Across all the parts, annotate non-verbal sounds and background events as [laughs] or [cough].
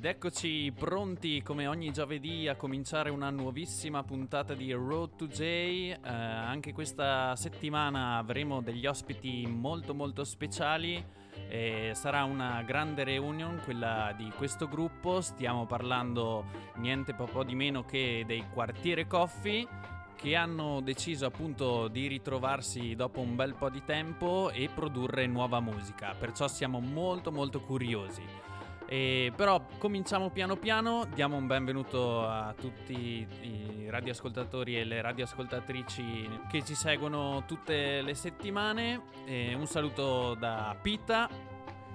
Ed eccoci pronti come ogni giovedì a cominciare una nuovissima puntata di Road to J. Eh, anche questa settimana avremo degli ospiti molto molto speciali. Eh, sarà una grande reunion quella di questo gruppo. Stiamo parlando niente po' di meno che dei Quartiere Coffee che hanno deciso appunto di ritrovarsi dopo un bel po' di tempo e produrre nuova musica. Perciò siamo molto molto curiosi. E però cominciamo piano piano, diamo un benvenuto a tutti i radioascoltatori e le radioascoltatrici che ci seguono tutte le settimane. E un saluto da Pita.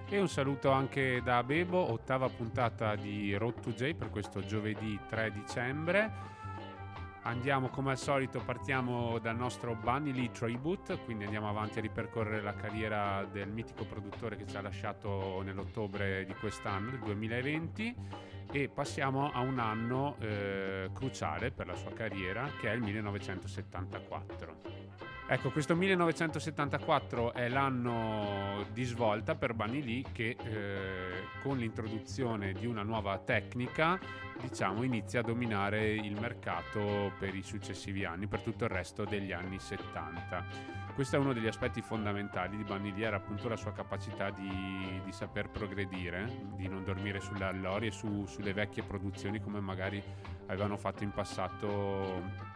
E un saluto anche da Bebo, ottava puntata di Road to J per questo giovedì 3 dicembre. Andiamo come al solito, partiamo dal nostro Bunny Lee Tribute, quindi andiamo avanti a ripercorrere la carriera del mitico produttore che ci ha lasciato nell'ottobre di quest'anno, del 2020, e passiamo a un anno eh, cruciale per la sua carriera, che è il 1974. Ecco, questo 1974 è l'anno di svolta per Bunny Lee che eh, con l'introduzione di una nuova tecnica diciamo inizia a dominare il mercato per i successivi anni, per tutto il resto degli anni 70. Questo è uno degli aspetti fondamentali di Bunny Lee, era appunto la sua capacità di, di saper progredire, di non dormire sulle allori e su, sulle vecchie produzioni come magari avevano fatto in passato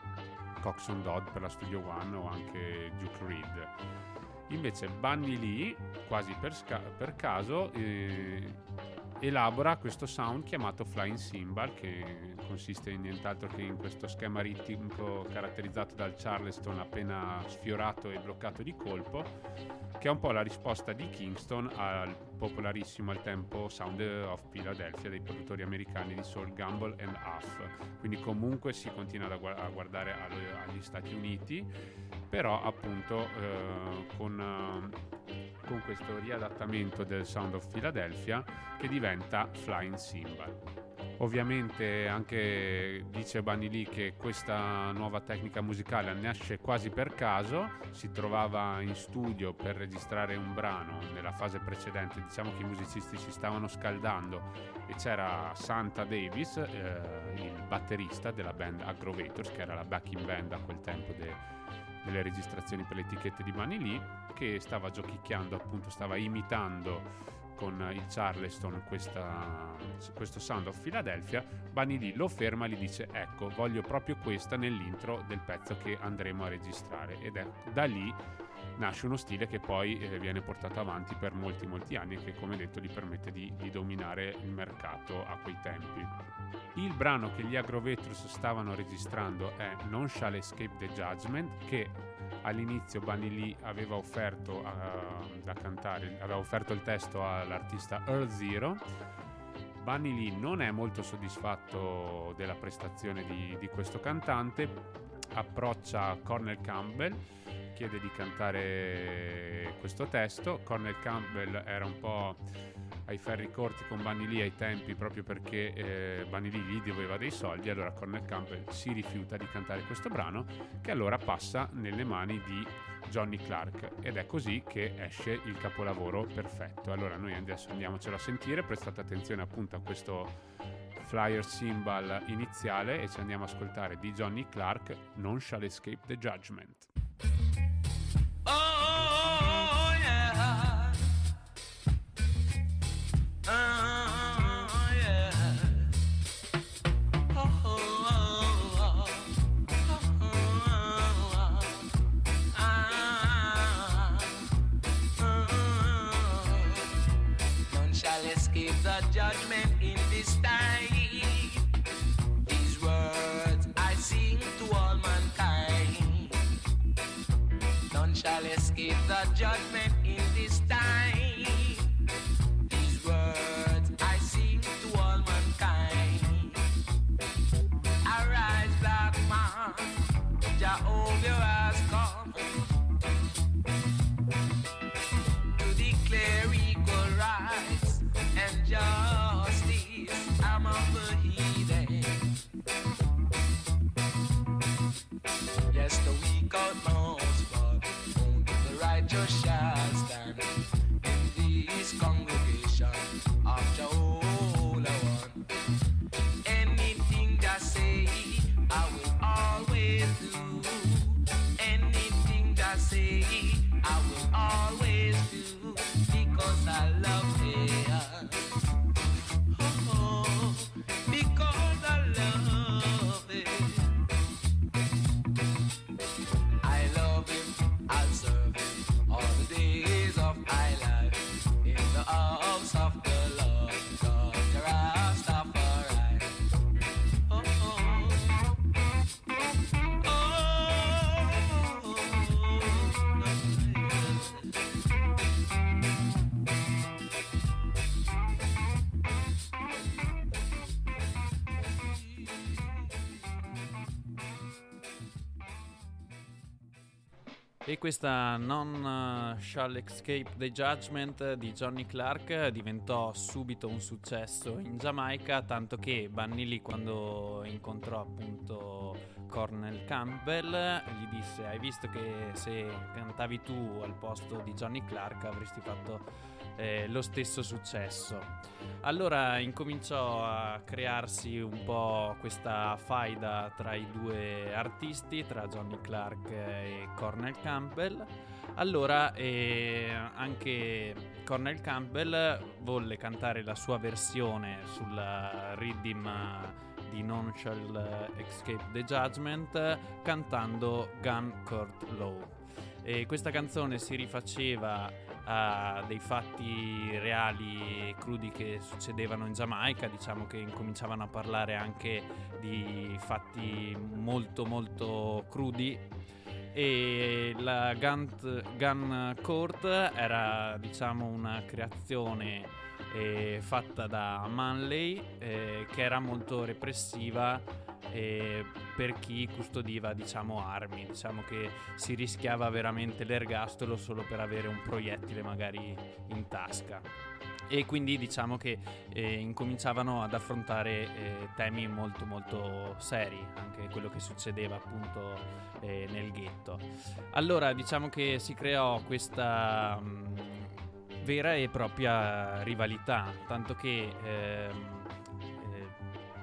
Coxon Dodd per la Studio One o anche Duke Reed. Invece Bunny Lee, quasi per, sca- per caso, eh, elabora questo sound chiamato Flying Cymbal che consiste in nient'altro che in questo schema ritmico caratterizzato dal Charleston appena sfiorato e bloccato di colpo che è un po' la risposta di Kingston al popolarissimo al tempo Sound of Philadelphia dei produttori americani di Soul Gamble and Huff quindi comunque si continua a guardare agli Stati Uniti però appunto eh, con con questo riadattamento del Sound of Philadelphia che diventa Flying Cymbal. Ovviamente anche dice Lee che questa nuova tecnica musicale nasce quasi per caso, si trovava in studio per registrare un brano nella fase precedente, diciamo che i musicisti si stavano scaldando e c'era Santa Davis, eh, il batterista della band Aggrovators, che era la backing band a quel tempo de- delle registrazioni per le etichette di Lee che stava giochicchiando appunto stava imitando con il Charleston questa, questo Sound of Philadelphia Bunny Lee lo ferma e gli dice ecco voglio proprio questa nell'intro del pezzo che andremo a registrare ed è da lì nasce uno stile che poi eh, viene portato avanti per molti molti anni e che come detto gli permette di, di dominare il mercato a quei tempi. Il brano che gli Agrovetrus stavano registrando è Non Shall Escape the Judgment che all'inizio Bunny Lee aveva offerto uh, da cantare, aveva offerto il testo all'artista Earl Zero. Bunny Lee non è molto soddisfatto della prestazione di, di questo cantante, approccia Cornel Campbell chiede di cantare questo testo. Cornel Campbell era un po' ai ferri corti con Bunny Lee ai tempi proprio perché eh, Bunny Lee gli doveva dei soldi, allora Cornel Campbell si rifiuta di cantare questo brano che allora passa nelle mani di Johnny Clark ed è così che esce il capolavoro perfetto. Allora noi adesso andiamocelo a sentire, prestate attenzione appunto a questo flyer symbol iniziale e ci andiamo a ascoltare di Johnny Clark Non Shall Escape the Judgment. E questa Non uh, Shall Escape the Judgment di Johnny Clark diventò subito un successo in Giamaica, tanto che Bunny Lee quando incontrò appunto Cornel Campbell gli disse hai visto che se cantavi tu al posto di Johnny Clark avresti fatto eh, lo stesso successo. Allora incominciò a crearsi un po' questa faida tra i due artisti, tra Johnny Clark e Cornel Campbell. Allora eh, anche Cornel Campbell volle cantare la sua versione sulla rhythm di Non Shall Escape the Judgment cantando Gun Court Low. E questa canzone si rifaceva a dei fatti reali e crudi che succedevano in Giamaica, diciamo che incominciavano a parlare anche di fatti molto molto crudi. E la Gun, Gun Court era diciamo una creazione eh, fatta da Manley eh, che era molto repressiva eh, per chi custodiva diciamo armi. Diciamo che si rischiava veramente l'ergastolo solo per avere un proiettile magari in tasca. E quindi diciamo che eh, incominciavano ad affrontare eh, temi molto molto seri anche quello che succedeva appunto eh, nel ghetto. Allora diciamo che si creò questa mh, mm, vera e propria rivalità tanto che ehm,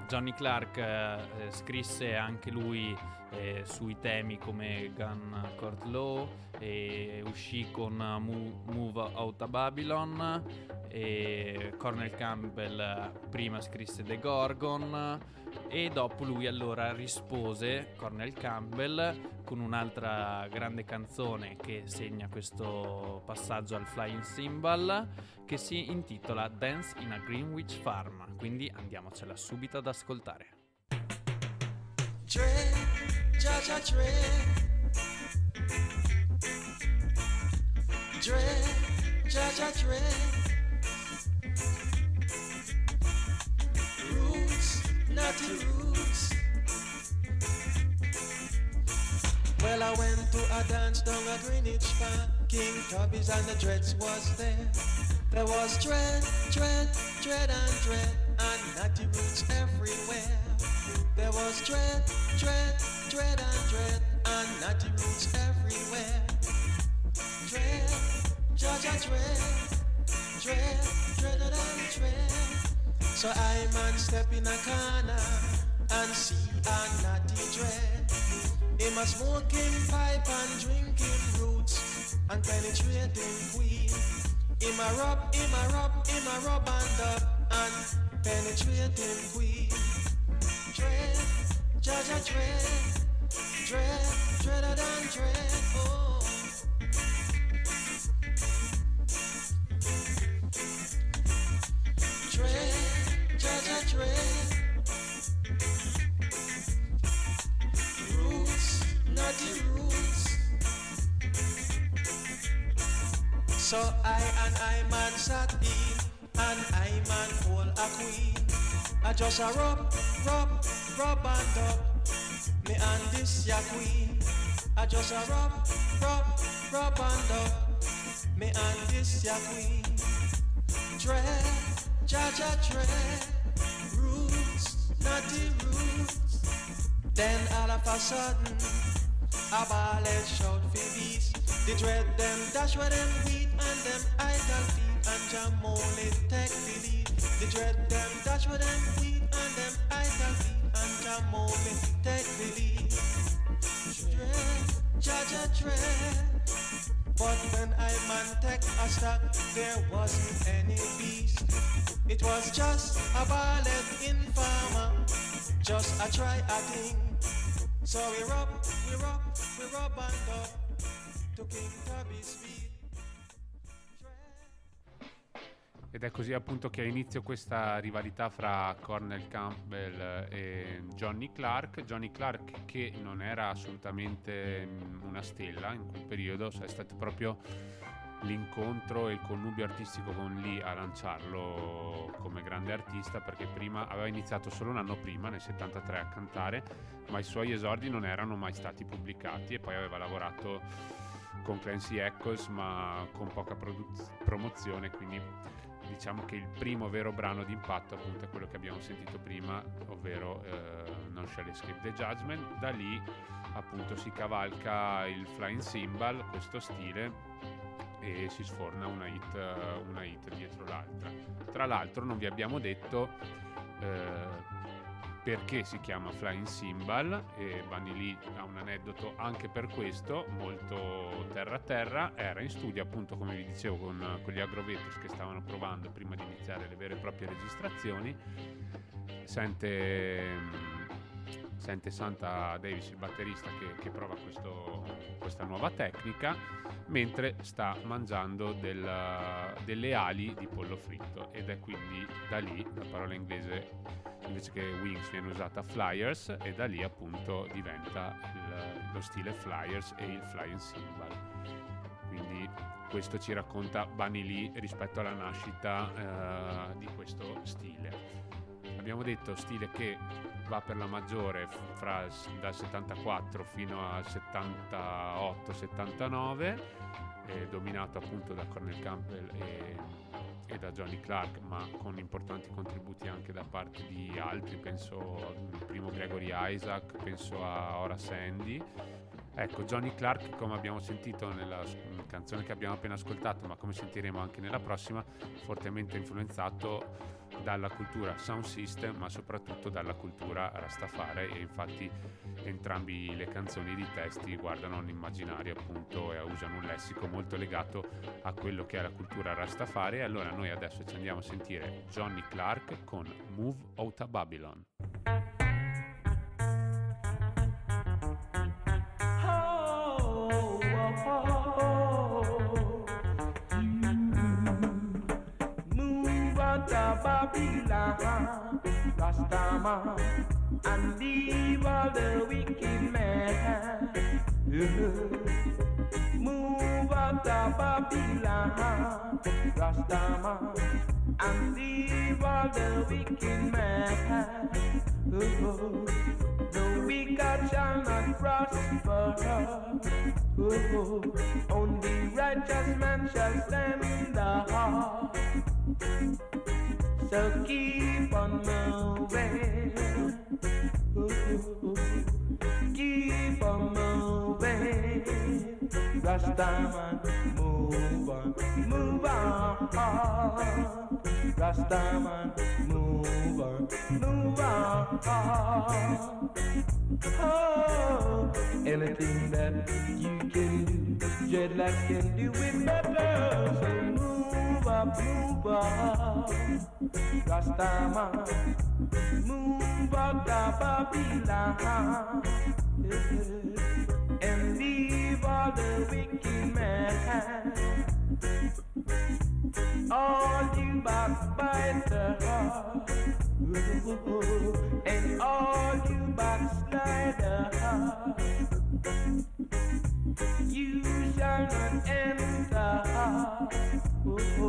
Johnny Clark eh, scrisse anche lui eh, sui temi come Gun Court Law e uscì con Move Out of Babylon e Cornel Campbell prima scrisse The Gorgon e dopo lui allora rispose Cornel Campbell con un'altra grande canzone che segna questo passaggio al Flying Cymbal che si intitola Dance in a Greenwich Farm. Quindi andiamocela subito ad ascoltare. Dre, Jaja Dre Dre, Jaja Dre naughty roots. Well, I went to a dance down at Greenwich Park. King Tubby's and the Dreads was there. There was dread, dread, dread and dread, and naughty roots everywhere. There was dread, dread, dread and dread, and naughty roots everywhere. Dread, Georgia dread, dread, dread and dread. So I man step in a corner and see a natty dread. Him a smoking pipe and drinking roots and penetrating weed. Him a rub, him a rub, him a rub and up and penetrating weed. Dread, Jaja dread, dread, dreader than dread. Oh. So I and I man sat in, and I man hold a queen. I just a rub, rub, rub and up. Me and this ya queen. I just a rub, rub, rub and up. Me and this ya queen. Dread, Jaja dread Roots, naughty roots. Then all of a sudden, a ballet shout for beats. The dread them dash where them weed and them idle feet and jam only take the lead. The dread them dash where them weed and them idle feet and jam only take the lead. Dread, judge a dread. But when I man take a stock, there wasn't any beast. It was just a ballet informer, just a try a thing. So we rub, we rub, we rub and up to King Tubby's feet. Ed è così appunto che ha inizio questa rivalità fra Cornel Campbell e Johnny Clark. Johnny Clark che non era assolutamente mm, una stella in quel periodo, è stato proprio l'incontro e il connubio artistico con Lee a lanciarlo come grande artista perché prima aveva iniziato solo un anno prima, nel 73, a cantare, ma i suoi esordi non erano mai stati pubblicati e poi aveva lavorato con Clancy Eccles ma con poca produ- promozione, quindi diciamo che il primo vero brano d'impatto appunto è quello che abbiamo sentito prima, ovvero eh, Non Shall Escape the Judgment. Da lì appunto si cavalca il Flying Cymbal, questo stile, e si sforna una hit, una hit dietro l'altra. Tra l'altro non vi abbiamo detto eh, perché si chiama Flying Cymbal e Bunny Lee ha un aneddoto anche per questo, molto terra a terra, era in studio appunto come vi dicevo con, con gli Agrovetus che stavano provando prima di iniziare le vere e proprie registrazioni, sente, sente Santa Davis il batterista che, che prova questo, questa nuova tecnica mentre sta mangiando del, delle ali di pollo fritto. Ed è quindi da lì la parola inglese invece che wings viene usata flyers e da lì appunto diventa il, lo stile flyers e il flying symbol quindi questo ci racconta Bunny Lee rispetto alla nascita eh, di questo stile abbiamo detto stile che va per la maggiore fra, dal 74 fino al 78-79 dominato appunto da Cornel Campbell e e da Johnny Clark, ma con importanti contributi anche da parte di altri, penso al primo Gregory Isaac, penso a Ora Sandy. Ecco, Johnny Clark, come abbiamo sentito nella canzone che abbiamo appena ascoltato, ma come sentiremo anche nella prossima, fortemente influenzato dalla cultura sound system, ma soprattutto dalla cultura Rastafari e infatti entrambi le canzoni di testi guardano l'immaginario appunto e usano un lessico molto legato a quello che è la cultura Rastafari. E allora noi adesso ci andiamo a sentire Johnny Clark con Move Out of Babylon. Babylon, Rastaman, and leave all the wicked men. Move out of Babylon, Rastaman, and leave all the wicked men. The wicked shall not prosper. Only righteous man shall stand up. So keep on moving. Keep on moving. Rastaman, move on, move on. Rastaman, move on, move on. Oh, anything that you can do, dreadlocks can do it better. So move up, move up. Rastaman, move out of Babylon and leave all the wicked men. All you backbiters and all you backsliders, you shall not enter.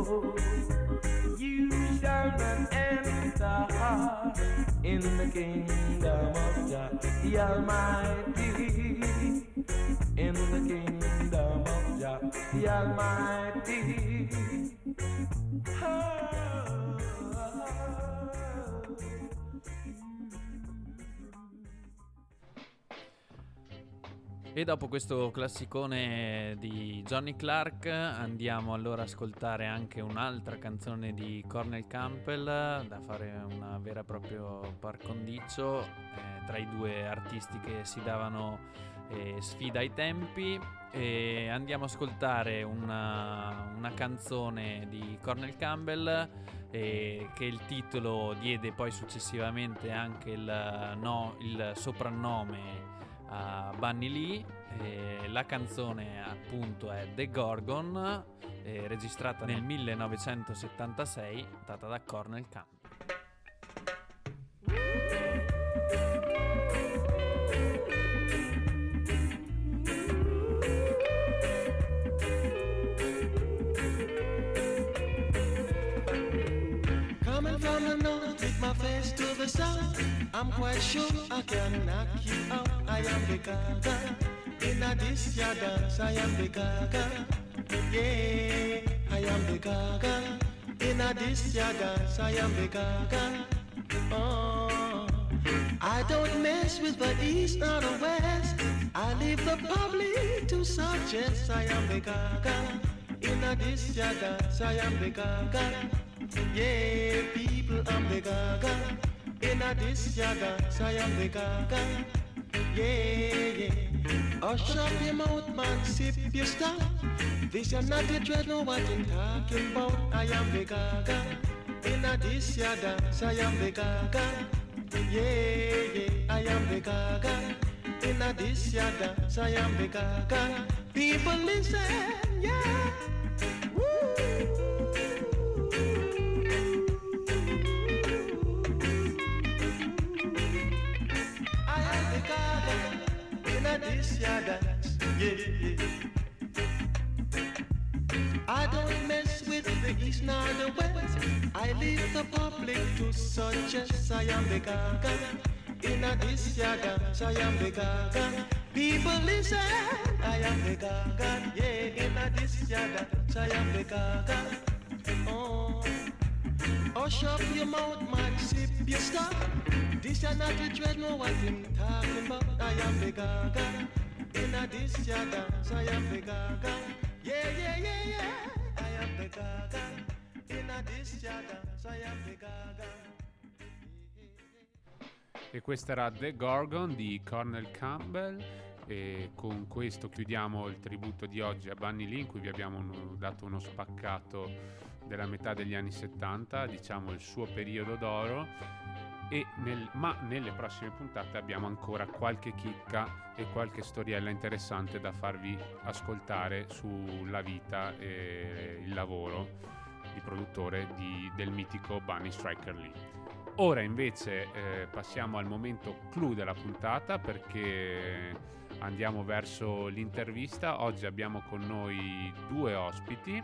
You shall not enter in the kingdom of God, the Almighty. In the kingdom of God, the Almighty. E dopo questo classicone di Johnny Clark andiamo allora ad ascoltare anche un'altra canzone di Cornel Campbell da fare una vera e propria par condicio eh, tra i due artisti che si davano eh, sfida ai tempi. E andiamo ad ascoltare una, una canzone di Cornel Campbell eh, che il titolo diede poi successivamente anche il, no, il soprannome a Bunny Lee. La canzone appunto è The Gorgon, registrata nel 1976, data da Cornel Camp. I'm quite sure I can knock you out. I am the God In a this ya dance, I am the gaga. Yeah, I am the gaga. In a this ya dance, I am the gaga. Oh, I don't mess with the east or the west. I leave the public to suggest I am the gaga. In a this ya dance, I am the gaga. Yeah, people, I'm the gaga. In a this ya dance, I am the gaga. Yeah, yeah. Hush up your mouth, man, sip your stuff. This is not the dread, know what I'm talking about. I am the gaga. In a this ya dance, I am the gaga. Yeah, yeah, I am the gaga. In a this ya dance, I am the gaga. People listen, yeah. I I don't mess with the east nor the west. I leave the public to suggest I am the gaga. In a this dance, I am the gaga. People listen, I am the gaga. Yeah, in a this dance, I am the gaga. Oh, oh hush up your mouth, man, sip your stuff. This ya not the dread, know what I'm talking about. I am the gaga. In a this I am the gaga. Yeah, yeah, yeah, yeah. I am the gaga. In a this ya dance, I am the gaga. E questa era The Gorgon di Cornel Campbell e con questo chiudiamo il tributo di oggi a Bunny Lee in cui vi abbiamo dato uno spaccato della metà degli anni 70, diciamo il suo periodo d'oro. Nel- ma nelle prossime puntate abbiamo ancora qualche chicca e qualche storiella interessante da farvi ascoltare sulla vita e il lavoro di produttore di- del mitico Bunny Striker Lee. Ora invece eh, passiamo al momento clou della puntata perché andiamo verso l'intervista. Oggi abbiamo con noi due ospiti.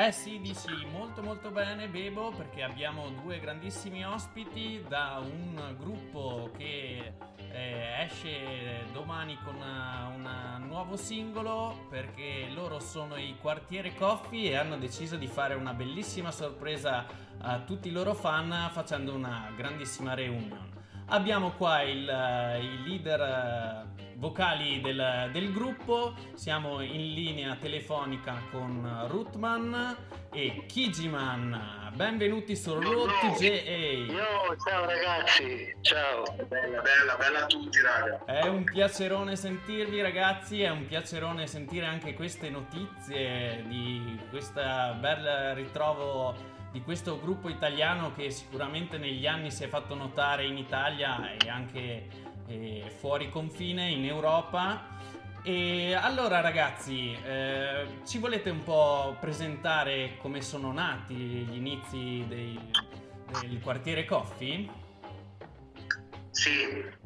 Eh sì, dici molto molto bene Bebo perché abbiamo due grandissimi ospiti da un gruppo che eh, esce domani con un nuovo singolo perché loro sono i Quartiere Coffee e hanno deciso di fare una bellissima sorpresa a tutti i loro fan facendo una grandissima reunion. Abbiamo qua il, eh, i leader eh, vocali del, del gruppo, siamo in linea telefonica con Rootman e Kijiman. Benvenuti su JA. Yo, ciao ragazzi, ciao. Bella, bella, bella a tutti, raga. È un piacerone sentirvi ragazzi, è un piacerone sentire anche queste notizie di questo bel ritrovo di questo gruppo italiano che sicuramente negli anni si è fatto notare in Italia e anche eh, fuori confine in Europa. E allora ragazzi, eh, ci volete un po' presentare come sono nati gli inizi dei- del quartiere Coffee? Sì.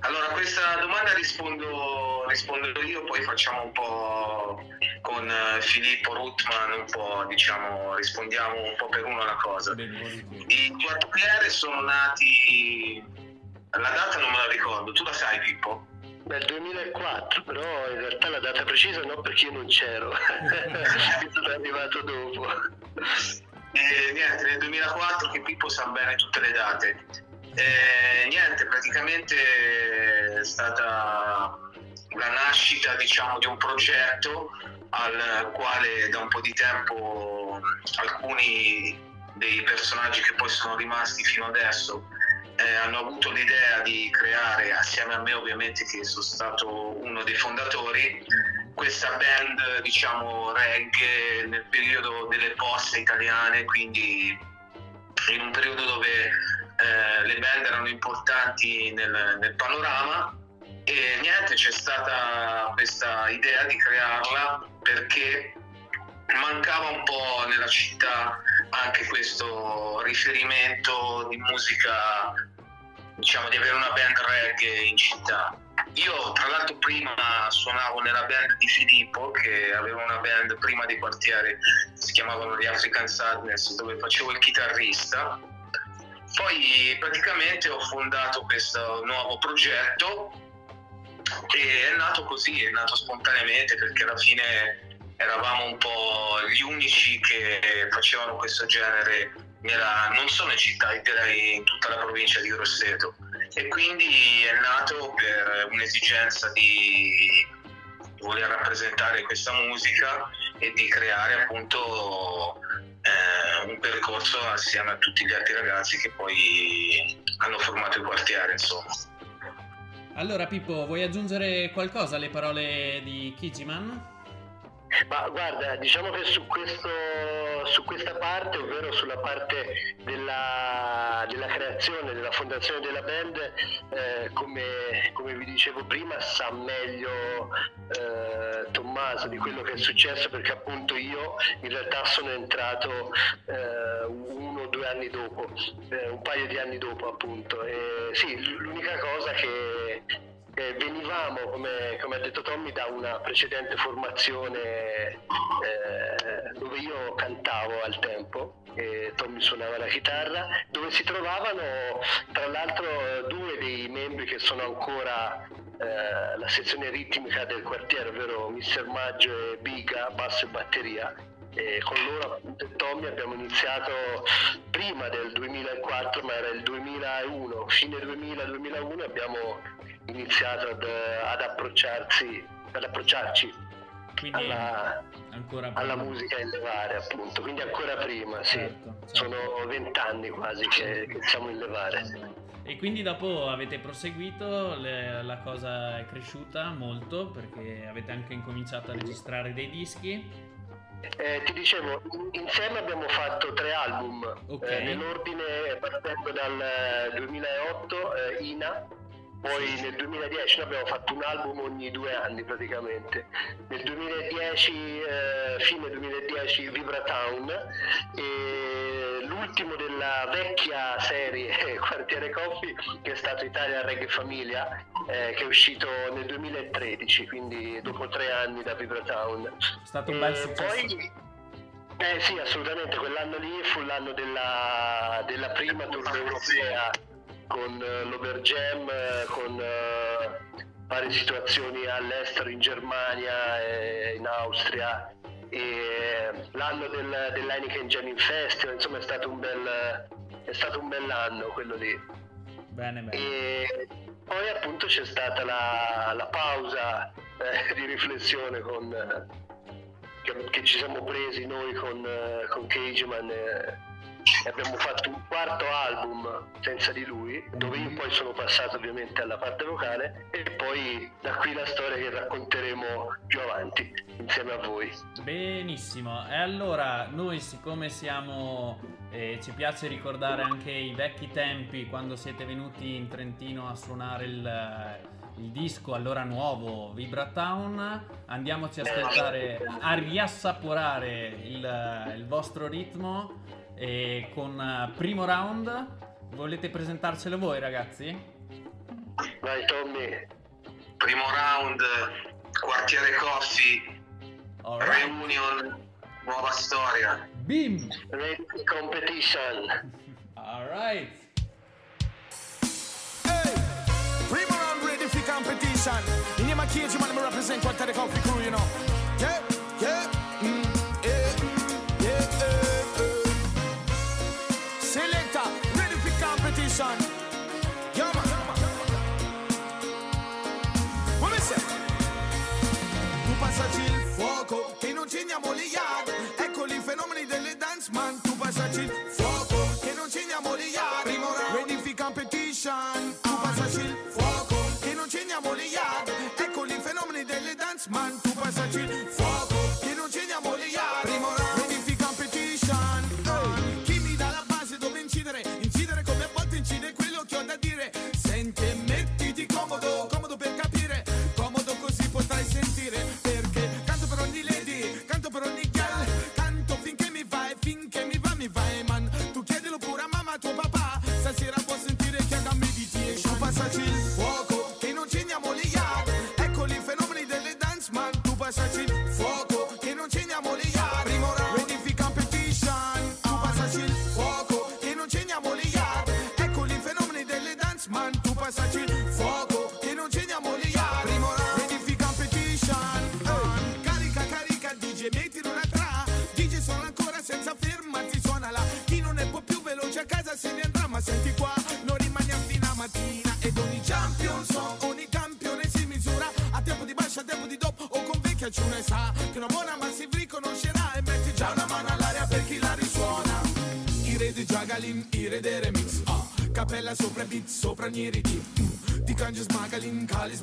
Allora, questa domanda rispondo, rispondo io, poi facciamo un po' con eh, Filippo Ruttman, un po', diciamo, rispondiamo un po' per uno la cosa. Bene. I quartiere sono nati, la data non me la ricordo, tu la sai Pippo? Nel 2004, però in realtà la data precisa no perché io non c'ero. [laughs] sono arrivato dopo. E niente, nel 2004 che Pippo sa bene tutte le date. E niente, praticamente è stata la nascita diciamo di un progetto al quale da un po' di tempo alcuni dei personaggi che poi sono rimasti fino adesso eh, hanno avuto l'idea di creare assieme a me ovviamente che sono stato uno dei fondatori questa band diciamo reggae nel periodo delle poste italiane quindi in un periodo dove eh, le band erano importanti nel, nel panorama. E niente c'è stata questa idea di crearla perché mancava un po' nella città anche questo riferimento di musica diciamo di avere una band reggae in città. Io tra l'altro prima suonavo nella band di Filippo che aveva una band prima dei quartieri si chiamavano gli African Sadness dove facevo il chitarrista. Poi praticamente ho fondato questo nuovo progetto E è nato così, è nato spontaneamente perché alla fine eravamo un po' gli unici che facevano questo genere nella, non solo in città, direi in tutta la provincia di Grosseto. E quindi è nato per un'esigenza di voler rappresentare questa musica e di creare appunto eh, un percorso assieme a tutti gli altri ragazzi che poi hanno formato il quartiere, insomma. Allora Pippo, vuoi aggiungere qualcosa alle parole di Kijiman? Ma guarda, diciamo che su, questo, su questa parte, ovvero sulla parte della, della creazione, della fondazione della band, eh, come, come, vi dicevo prima, sa meglio eh, Tommaso di quello che è successo perché appunto io in realtà sono entrato eh, uno o due anni dopo, eh, un paio di anni dopo appunto. E, sì, l'unica cosa che eh, venivamo, come, come, ha detto Tommy, da una precedente formazione eh, dove io cantavo al tempo e Tommy suonava la chitarra, dove si trovavano tra l'altro due dei membri che sono ancora eh, la sezione ritmica del quartiere, ovvero Mr. Maggio e Biga, basso e batteria. E con loro appunto Tommy abbiamo iniziato prima del 2004 ma era il 2001 fine 2000-2001 abbiamo iniziato ad, ad approcciarsi, ad approcciarci Quindi alla, alla musica in levare appunto, quindi ancora prima, sì. Certo, certo. Sono vent'anni quasi che, che siamo in levare. E quindi dopo avete proseguito, le- la cosa è cresciuta molto perché avete anche incominciato a registrare dei dischi. Eh, ti dicevo, insieme abbiamo fatto tre album, Ok. eh, nell'ordine partendo dal eh, 2008, eh, Ina, poi nel 2010 noi abbiamo fatto un album ogni due anni praticamente, nel 2010, eh, fine 2010 Vibratown e l'ultimo della vecchia serie [laughs] Quartiere Coffee che è stato Italia Reggae Famiglia eh, che è uscito nel 2013, quindi dopo tre anni da Vibratown. È stato un bel E successo. Poi, eh sì, assolutamente, quell'anno lì fu l'anno della, della prima tournée europea con eh, l'Overgem, eh, con eh, varie situazioni all'estero in Germania e in Austria e eh, l'anno del, dell'Heineken Jamming Festival, insomma è stato un bel, è stato un bell'anno quello lì. Bene, bene. E poi appunto c'è stata la, la pausa eh, di riflessione con, che, che ci siamo presi noi con, con Cageman eh, e abbiamo fatto un quarto album senza di lui, dove io poi sono passato ovviamente alla parte vocale e poi da qui la storia che racconteremo più avanti insieme a voi. Benissimo, e allora noi siccome siamo, eh, ci piace ricordare anche i vecchi tempi quando siete venuti in Trentino a suonare il, il disco allora nuovo Vibratown, andiamoci a ascoltare, a riassaporare il, il vostro ritmo e con eh, primo round volete presentarcelo voi ragazzi? Vai Tommy, Primo round, quartiere Coffee, Alright, reunion, nuova storia. bim! Ready Competition. Alright! Hey, primo round ready for competition. In your cage, man, me represent Quarter Coffee Crew, you know. Yeah, yeah, competition.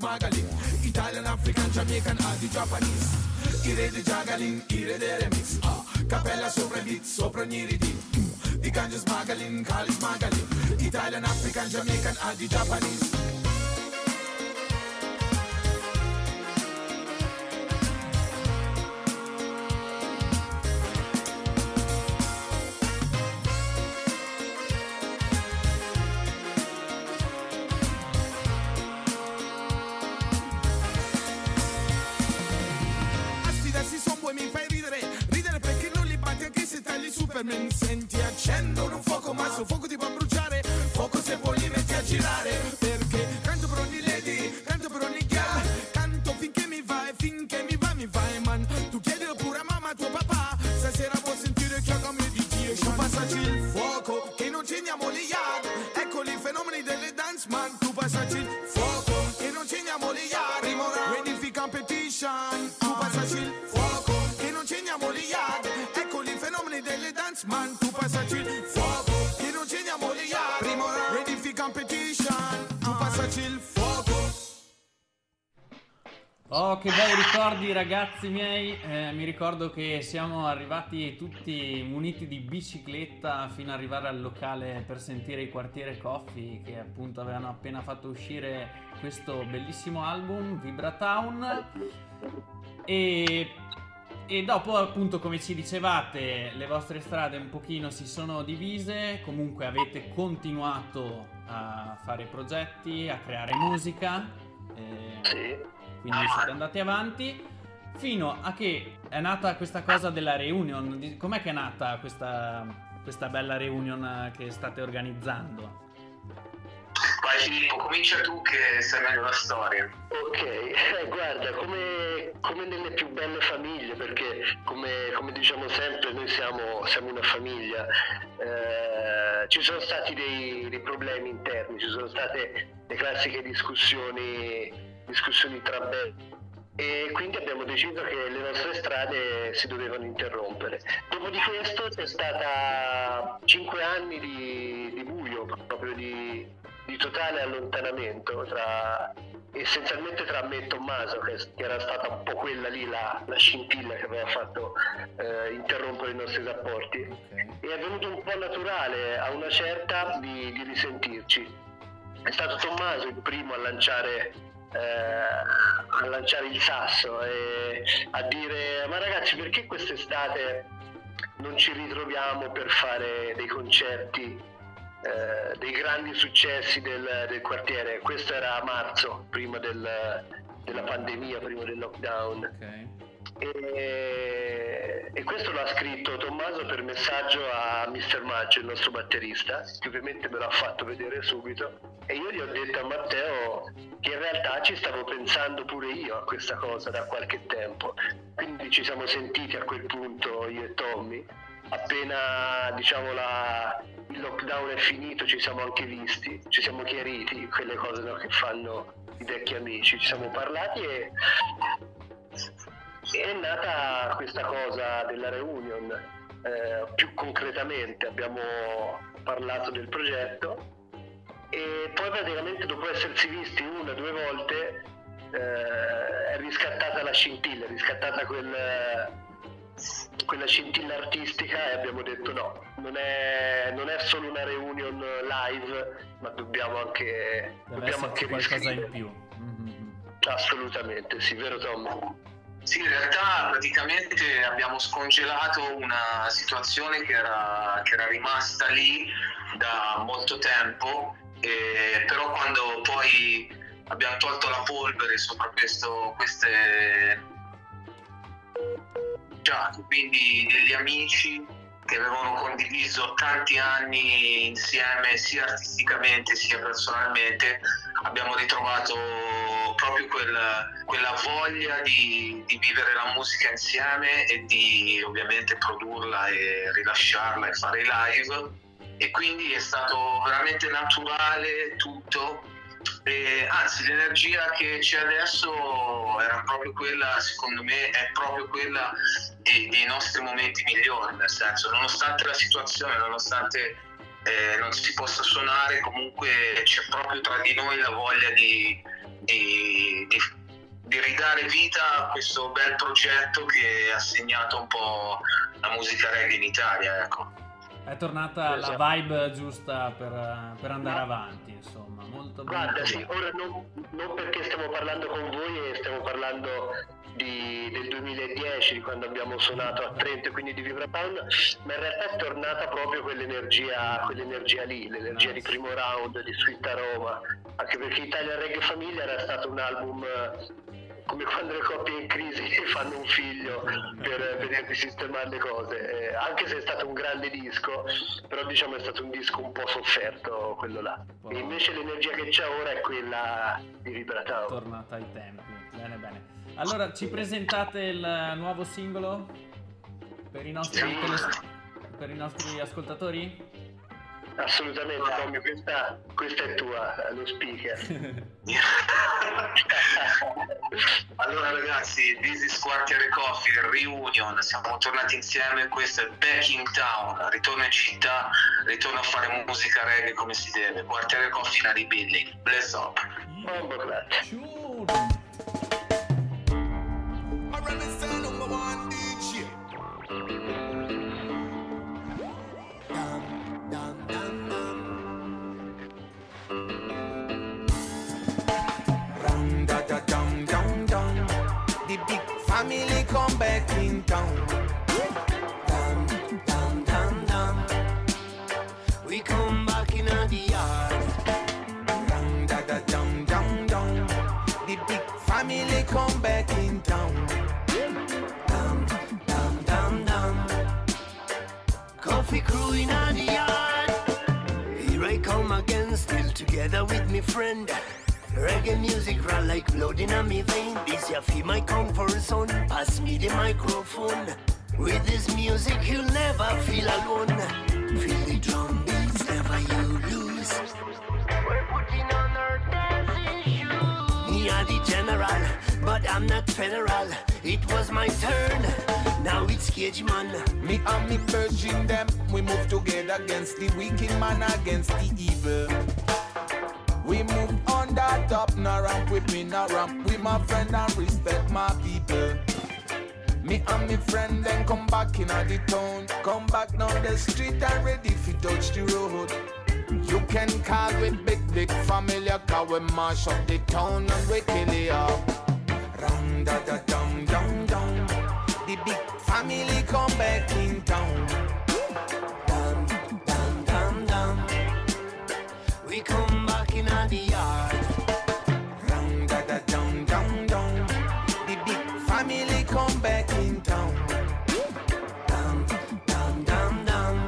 smuggling. Italian, African, Jamaican, and the Japanese. Ire di juggling, ire de remix. Ah, capella sopra beat, sopra ogni ridin. Mm. The ganja smuggling, Cali smuggling. Italian, African, Jamaican, and the Japanese. senti accendo ricordi ragazzi miei, Eh, mi ricordo che siamo arrivati tutti muniti di bicicletta fino ad arrivare al locale per sentire i quartiere Coffee che appunto avevano appena fatto uscire questo bellissimo album, Vibratown e, e dopo appunto come ci dicevate le vostre strade un pochino si sono divise, comunque avete continuato a fare progetti, a creare musica. eh, Sì. Quindi siete andati avanti fino a che è nata questa cosa della reunion. Com'è che è nata questa, questa bella reunion che state organizzando? Vai Filippo, comincia tu che sai meglio la storia. Ok, eh, guarda, come, come nelle più belle famiglie, perché come, come diciamo sempre noi siamo, siamo una famiglia, eh, ci sono stati dei, dei problemi interni, ci sono state le classiche discussioni, discussioni tra belli e quindi abbiamo deciso che le nostre strade si dovevano interrompere. Dopo di questo c'è stata cinque anni di, di buio, proprio di, di totale allontanamento tra essenzialmente tra me e Tommaso che che era stata un po' quella lì la, la scintilla che aveva fatto eh, interrompere i nostri rapporti. E è venuto un po' naturale a una certa di, di risentirci. È stato Tommaso il primo a lanciare eh, a lanciare il sasso e a dire ma ragazzi perché quest'estate non ci ritroviamo per fare dei concerti eh, dei grandi successi del, del quartiere questo era a marzo prima del- della pandemia prima del lockdown Ok. E, e questo l'ha scritto Tommaso per messaggio a Mr. Maggio, il nostro batterista, che ovviamente me l'ha fatto vedere subito. E io gli ho detto a Matteo che in realtà ci stavo pensando pure io a questa cosa da qualche tempo. Quindi ci siamo sentiti a quel punto io e Tommy. Appena diciamo la- il lockdown è finito ci siamo anche visti, ci siamo chiariti quelle cose no, che fanno i vecchi amici, ci siamo parlati e è nata questa cosa della reunion, eh, più concretamente abbiamo parlato del progetto e poi praticamente dopo essersi visti una o due volte eh, è riscattata la scintilla, è riscattata quel, quella scintilla artistica e abbiamo detto no, non è, non è solo una reunion live, ma dobbiamo anche, Deve dobbiamo anche qualcosa in riscrivere. più. Mhm. Assolutamente, sì, vero Tom? Sì, in realtà praticamente abbiamo scongelato una situazione che era, che era rimasta lì da molto tempo, e però quando poi abbiamo tolto la polvere sopra questo, queste già, quindi degli amici che avevano condiviso tanti anni insieme sia artisticamente sia personalmente abbiamo ritrovato proprio quel- quella voglia di, di vivere la musica insieme e di ovviamente produrla e rilasciarla e fare live e quindi è stato veramente naturale tutto. E, anzi, l'energia che c'è adesso era proprio quella, secondo me, è proprio quella dei, dei nostri momenti migliori, nel senso, nonostante la situazione, nonostante eh, non si possa suonare, comunque c'è proprio tra di noi la voglia di, di, di, di ridare vita a questo bel progetto che ha segnato un po' la musica reggae in Italia. Ecco. È tornata Esatto. la vibe giusta per, per andare avanti, insomma, molto Guarda, molto sì, bene. ora non, non perché stiamo parlando con voi e stiamo parlando di- del 2010, di quando abbiamo suonato a Trento e quindi di Vibrapound, ma in realtà è tornata proprio quell'energia, quell'energia lì, l'energia di primo round, di Sweet Aroma, anche perché Italia Reggae Famiglia era stato un album eh, come quando le coppie in crisi [laughs] fanno un figlio per di sistemare le cose, Eh, anche se è stato un grande disco, però diciamo è stato un disco un po' sofferto quello là. E invece l'energia che c'è ora è quella di Vibratown. tornata ai tempi. Bene, bene. Allora, ci presentate il nuovo singolo? Per i nostri, per i nostri ascoltatori? Assolutamente Tommy, questa, questa è tua, lo speaker. [laughs] allora ragazzi, This is Quartiere Coffee, Reunion, siamo tornati insieme, questo è Back in Town, ritorno in città, ritorno a fare musica reggae come si deve, Quartiere Coffee in a rebuilding, bless up. Bombo promise. In the yard. Here I come again, still together with me friend. Reggae music run like blood in a me vein. This ya feel my comfort zone. Pass me the microphone. With this music, you'll never feel alone. Feel the drum beats, never you lose. We're putting on our dancing shoes. Me are the general, but I'm not federal. It was my turn. Now it's Cage Man. Me and me virgin them, we move together against the wicked man, against the evil. We move on that top, no ramp with me, no ramp with my friend and respect my people. Me and me friend then come back in the town, come back down the street and ready fi touch the road. You can call with big, big familiar, cause we mash up the town and we kill it up. Ram da da dum dum family come back in town. Dum, dum, dum, dum. We come back in the yard. Ram da da dum dum dum. The big family come back in town. Dum, dum, dum, dum.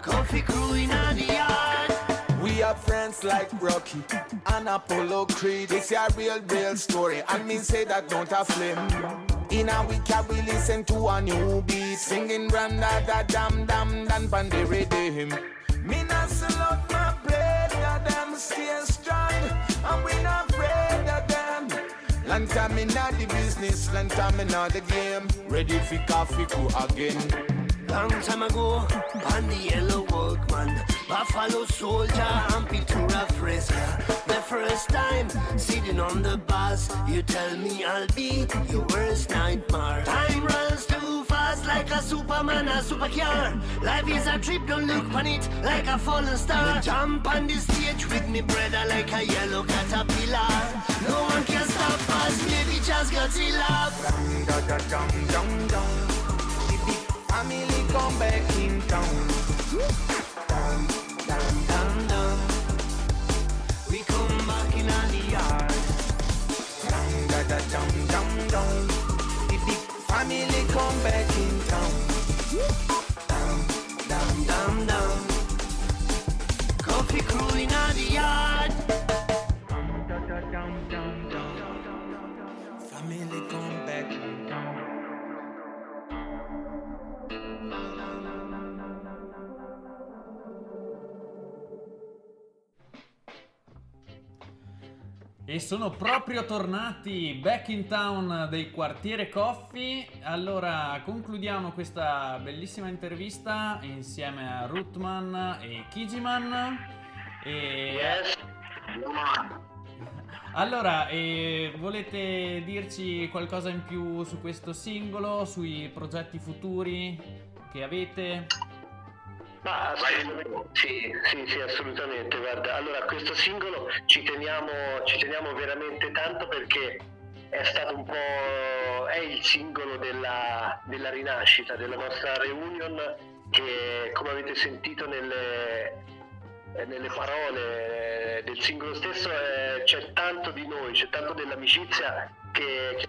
Coffee crew in the yard. We have friends like Rocky and Apollo Creed. It's a real, real story, and me say that don't a flim. In a week, I we listen to a new beat, singing run da da dam dan pan the rhythm. Me not sell out my bread, that them stay strong, and we not afraid of them. Long time in the business, long time in the game. Ready for coffee crew again. Long time ago, on the yellow workman, Buffalo soldier, and Fresca. The first time sitting on the bus, you tell me I'll be your worst nightmare. Time runs too fast like a superman, a supercar. Life is a trip, don't look on it like a fallen star. Jump on the stage with me brother like a yellow caterpillar. No one can stop us, maybe just Godzilla. Dum da da dum dum dum. The family come back in town. Dum, dum, dum, dum dum. The big family come back in town. Dum, dum, dum, dum. Coffee crew in the yard. Dum da da dum dum dum. Family come back in town. E sono proprio tornati back in town del quartiere Coffee. Allora concludiamo questa bellissima intervista insieme a Rutman e Kijiman. E... Allora, eh, volete dirci qualcosa in più su questo singolo, sui progetti futuri che avete? Assolutamente, sì, sì, sì, assolutamente. Guarda, allora questo singolo ci teniamo, ci teniamo veramente tanto perché è stato un po' è il singolo della, della rinascita, della nostra reunion che come avete sentito nelle, nelle parole del singolo stesso eh, c'è tanto di noi, c'è tanto dell'amicizia che, che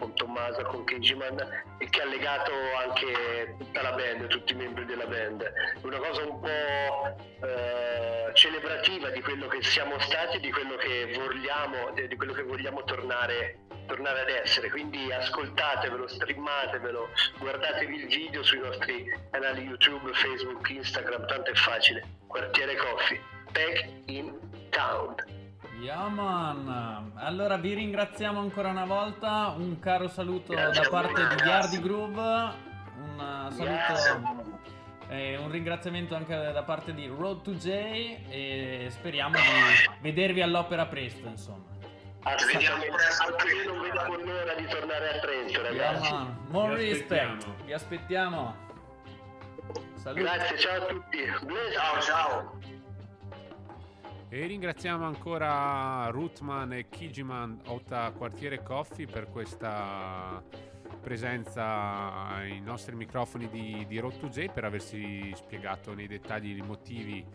con Tommaso, con Kejiman e che ha legato anche tutta la band, tutti i membri della band. Una cosa un po' eh, celebrativa di quello che siamo stati di quello che vogliamo, di quello che vogliamo tornare, tornare ad essere. Quindi ascoltatevelo, streamatevelo, guardatevi il video sui nostri canali YouTube, Facebook, Instagram, tanto è facile. Quartiere Coffee, back in town. Yaman! Allora vi ringraziamo ancora una volta, un caro saluto Grazie da parte di. Yardi Groove, un Grazie. saluto e un ringraziamento anche da parte di Road to J e speriamo di vedervi all'opera presto, insomma. Assolutamente. Vediamo presto. Anche io non vedo l'ora di tornare a Trento, ragazzi. Yaman, more Vi respect, aspettiamo. vi aspettiamo. Saluti. Grazie, ciao a tutti. Ciao, ciao. E ringraziamo ancora Rutman e Kijiman Ota Quartiere Coffee per questa presenza ai nostri microfoni di, di Road to J per aversi spiegato nei dettagli i motivi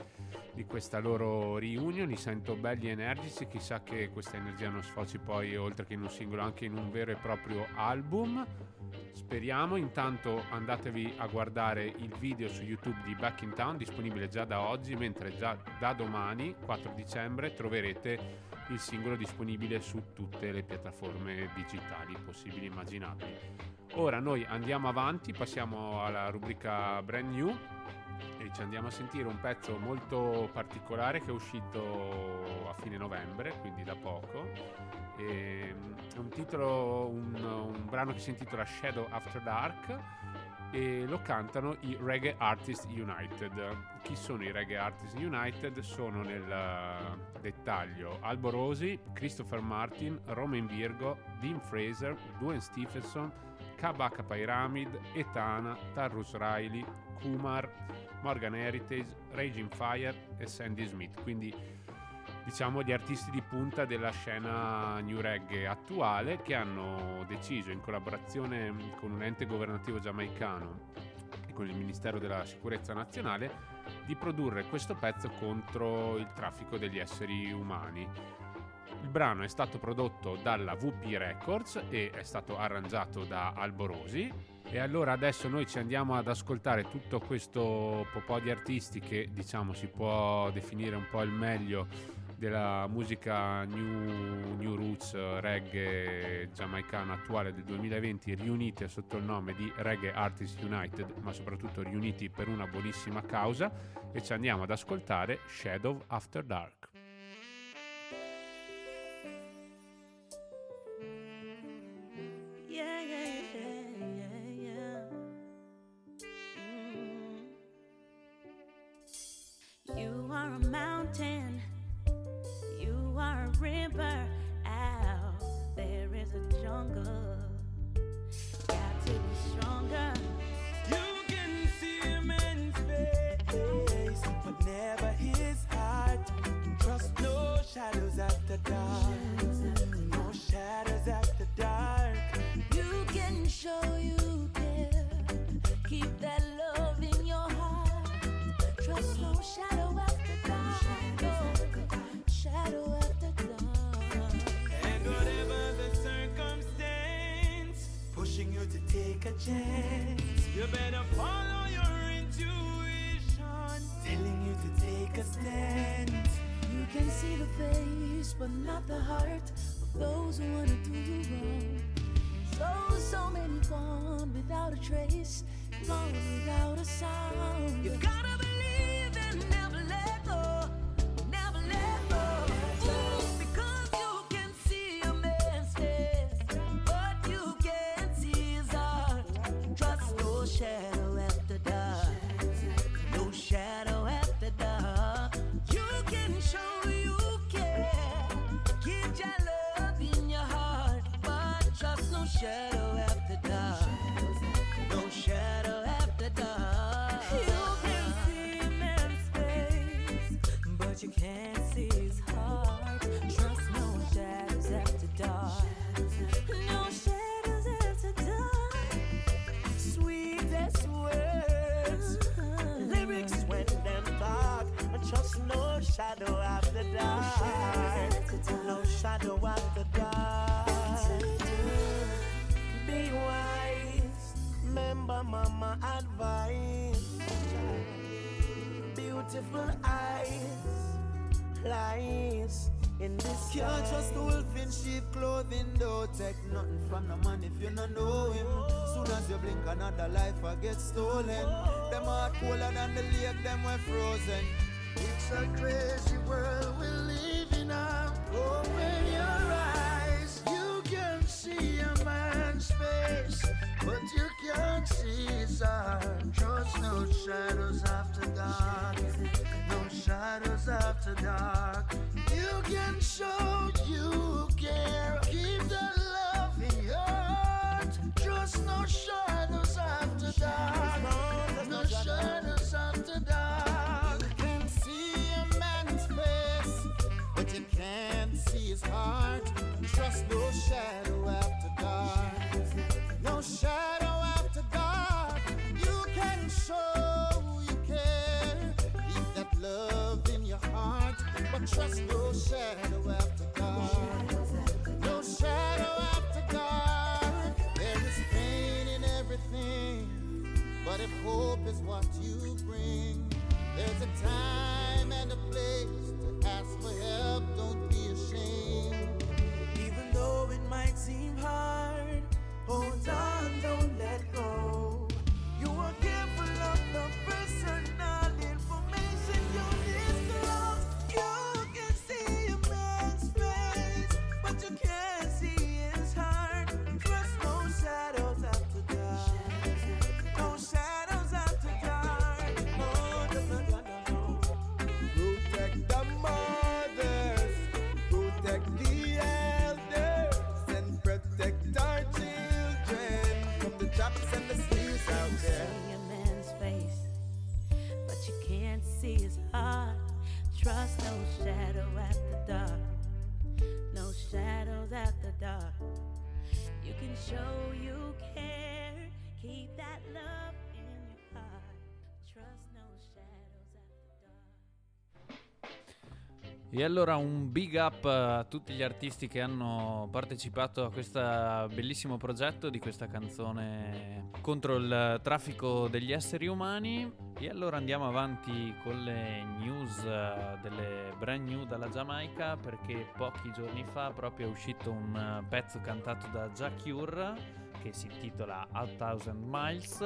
di questa loro reunion. Li sento belli e energici, chissà che questa energia non sfoci poi oltre che in un singolo anche in un vero e proprio album. Speriamo, intanto andatevi a guardare il video su YouTube di Back in Town, disponibile già da oggi, mentre già da domani, 4 dicembre, troverete il singolo disponibile su tutte le piattaforme digitali possibili e immaginabili. Ora noi andiamo avanti, passiamo alla rubrica Brand New e ci andiamo a sentire un pezzo molto particolare che è uscito a fine novembre, quindi da poco. E, è un titolo, un, un brano che si intitola Shadow After Dark e lo cantano i Reggae Artists United. Chi sono i Reggae Artists United? Sono nel eh, dettaglio Albo Rosi, Christopher Martin, Roman Virgo, Dean Fraser, Dwayne Stephenson, Kabaka Pyramid, Etana, Tarrus Riley, Kumar, Morgan Heritage, Raging Fire e Sandy Smith. Quindi diciamo gli artisti di punta della scena new reggae attuale che hanno deciso in collaborazione con un ente governativo giamaicano e con il Ministero della Sicurezza Nazionale di produrre questo pezzo contro il traffico degli esseri umani. Il brano è stato prodotto dalla VP Records e è stato arrangiato da Alborosi. E allora adesso noi ci andiamo ad ascoltare tutto questo po' di artisti che diciamo si può definire un po' il meglio della musica new, new roots reggae giamaicana attuale del 2020 riuniti sotto il nome di Reggae Artists United ma soprattutto riuniti per una buonissima causa e ci andiamo ad ascoltare Shadow After Dark. You chance. You better follow your intuition, telling you to take a stand. You can see the face, but not the heart of those who wanna do you wrong. So, so many gone without a trace, gone without a sound. You gotta Beautiful eyes, lies in this. Can't trust the wolf in sheep clothing. Don't take nothing from the man if you don't know him. Soon as you blink, another life will get stolen. Them heart colder than the lake, them were frozen. It's a crazy world we live in now. Open your eyes, you can see a man's face, but you can't see his heart. Trust no shadows after dark, after dark. You can show you care, keep the love in your heart. Trust no shadows after dark, no shadows after dark. You can see a man's face, but you can't see his heart. Trust no shadow after dark. No shadow but trust no shadow after dark. No shadow after dark. There is pain in everything. But if hope is what you bring, there's a time and a place to ask for help. Don't be ashamed. Even though it might seem hard, hold on, don't let go. You are careful of the personal information E allora un big up a tutti gli artisti che hanno partecipato a questo bellissimo progetto di questa canzone contro il traffico degli esseri umani. E allora andiamo avanti con le news eh, delle brand new dalla Giamaica perché pochi giorni fa proprio è uscito un eh, pezzo cantato da Jack Cure che si intitola A Thousand Miles.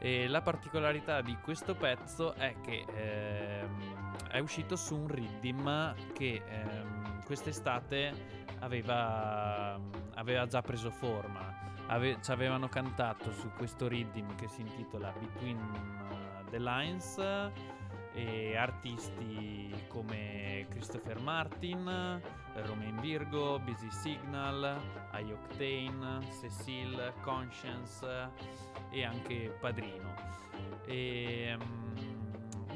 E la particolarità di questo pezzo è che ehm, è uscito su un riddim che ehm, quest'estate aveva, aveva già preso forma. Ave- ci avevano cantato su questo riddim che si intitola Between uh, the Lines e artisti come Christopher Martin, Romain Virgo, Busy Signal, iOctane, Cecile, Conscience e anche Padrino. E, mm,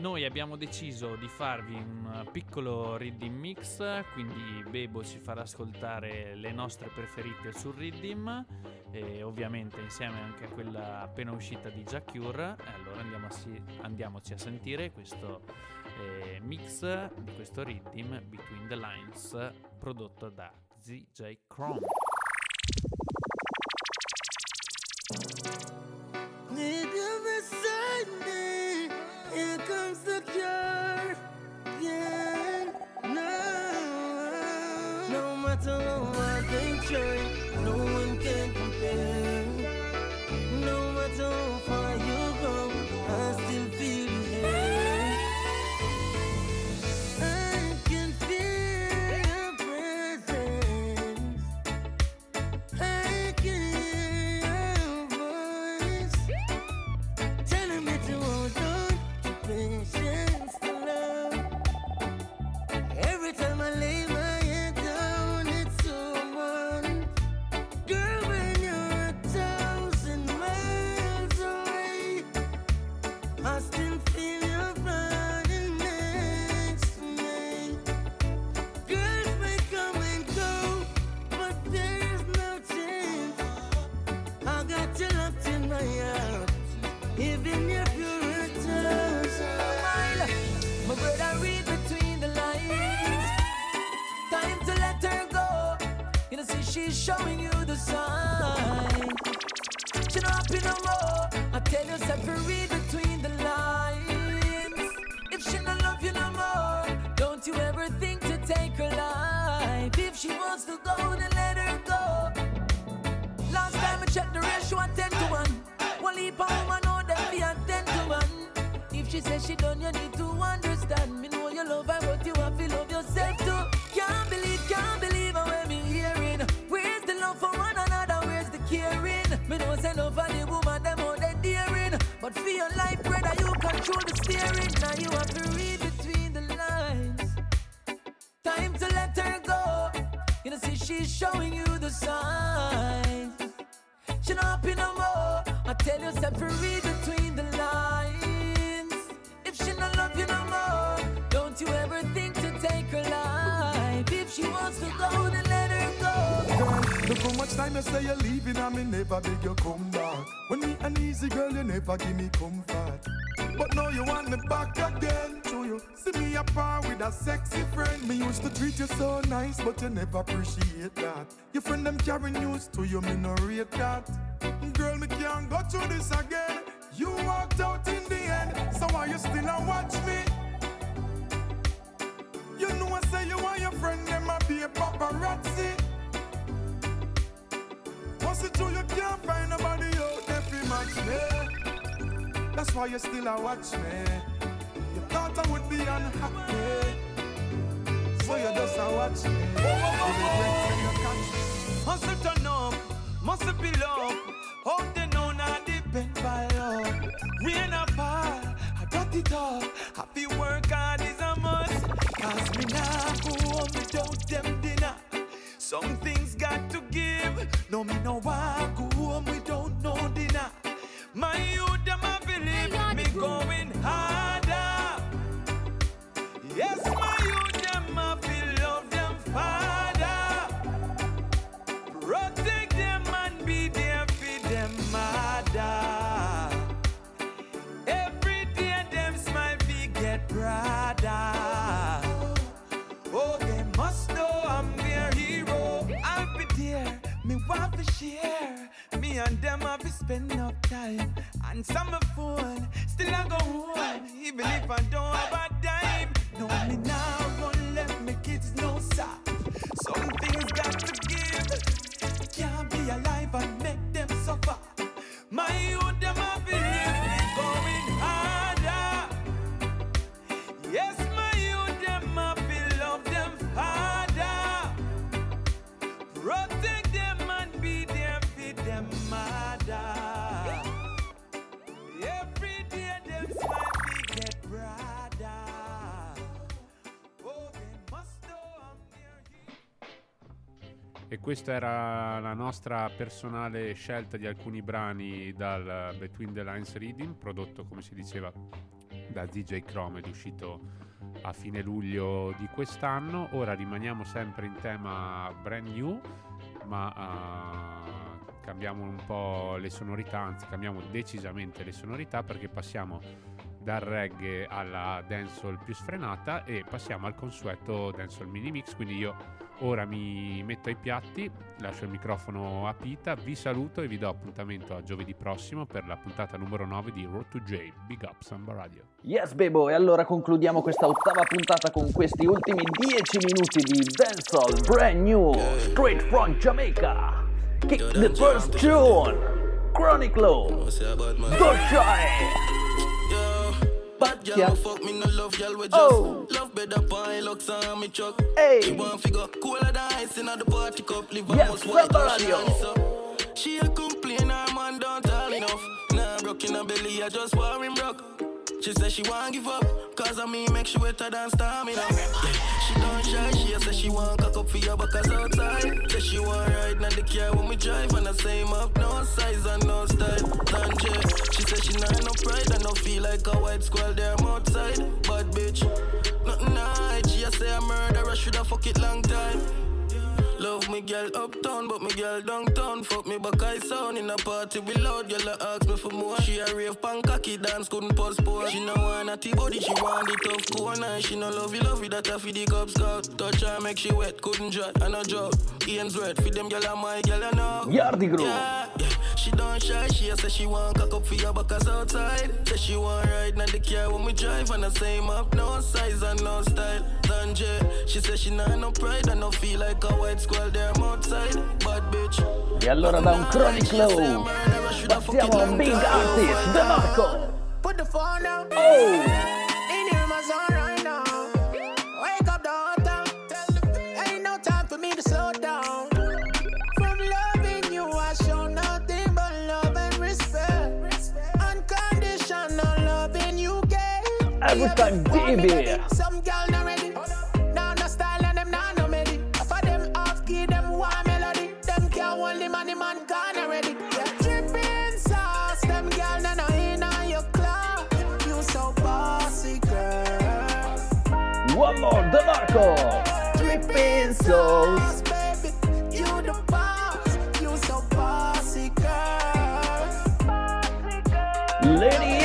noi abbiamo deciso di farvi un piccolo reading mix, quindi Bebo ci farà ascoltare le nostre preferite sul reading e ovviamente insieme anche a quella appena uscita di Jack. E allora andiamo a si- andiamoci a sentire questo eh, mix di questo rhythm Between the Lines prodotto da ZJ Chrome. Need. Here comes the cure. No. No matter hard they try, no separate between the lines. If she not love you no more, don't you ever think to take her life. If she wants to go, then let her go. Look how much time you say you're leaving and me never beg you come back. When me an easy girl, you never give me comfort. But now you want me back again. So you see me apart with a sexy friend. Me used to treat you so nice, but you never appreciate that. Your friend them carry news to you, me no rate that. Girl, me can't go through this again. You walked out in the end, so why you still a watch me? You know I say you want your friend, them a be a paparazzi. Once true, you can't find nobody out there match me. That's why you still a watch me. You thought I would be unhappy, so you just a watch me. Hustle turn up, muscle pull up. Hope they know not depend by love. Rain or fall, I got it all. Happy work hard is a must. Cause me nah go home without them dinner. Some things got to give. No me no want spend enough time. And some of phone, still I go home. Even if I don't have a dime. No, me now questa era la nostra personale scelta di alcuni brani dal Between the Lines Reading, prodotto come si diceva da DJ Chrome ed uscito a fine luglio di quest'anno. Ora rimaniamo sempre in tema brand new, ma eh, cambiamo un po' le sonorità, anzi cambiamo decisamente le sonorità perché passiamo dal reggae alla dancehall più sfrenata e passiamo al consueto dancehall mini mix, quindi io ora mi metto ai piatti, lascio il microfono a Pita, vi saluto e vi do appuntamento a giovedì prossimo per la puntata numero 9 di Road to J, Big Up Samba Radio. Yes, Bebo, e allora concludiamo questa ottava puntata con questi ultimi 10 minuti di dancehall brand new, straight from Jamaica. Kick the first tune, Chronic Low, Doshai. Bad girl, Yeah. no fuck me, no love girl, we just Oh. love better pine, looks on me truck. Hey. She want figure cooler than ice in the party cup, live Yes, almost white out, she Radio. on it up. She a complain, her man don't tall enough. Nah, broke in her belly, I just him broke. She say she want give up, cause of me make she wetter than stamina. Yeah. She don't shy, she say she want cock up for your backers outside. Say she want ride in the car when we drive, and I say him up, no size and no style. Tanje, she say she not no pride and no feel like a white squirrel there I'm outside. Bad bitch, nothing night. She say a murderer shoulda fuck it long time. Love me girl uptown, but me girl downtown. Fuck me back I sound in a party we loud. Girl a ask me for more. She a rave pan cocky dance, couldn't postpone. She no want a T-body, she want the tough corner. She no love you, love you, that a for the Cub Scout. Touch her, make she wet, couldn't dry, and a job. Ian's red, feed them girl a my girl I know. Yardi. Yeah, yeah. She don't shy, she a say she want cock up for your backers outside. Say she want ride in the car when we drive, and the same up, no size and no style. Danje, she say she not no pride, and no feel like a white squirrel there I'm outside. Bad bitch. E allora da un Chronic Low passiamo a un Big Artist, De Marco. Put the phone down. Oh! Every time baby. Some girl not ready. Now no style and them now no melody. For them off key, them one melody. Them can't hold the money, man gone already. Yeah. Dripping sauce, them girl now no in on your club. You so bossy, girl. One more, De Marco. Dripping Souls. baby.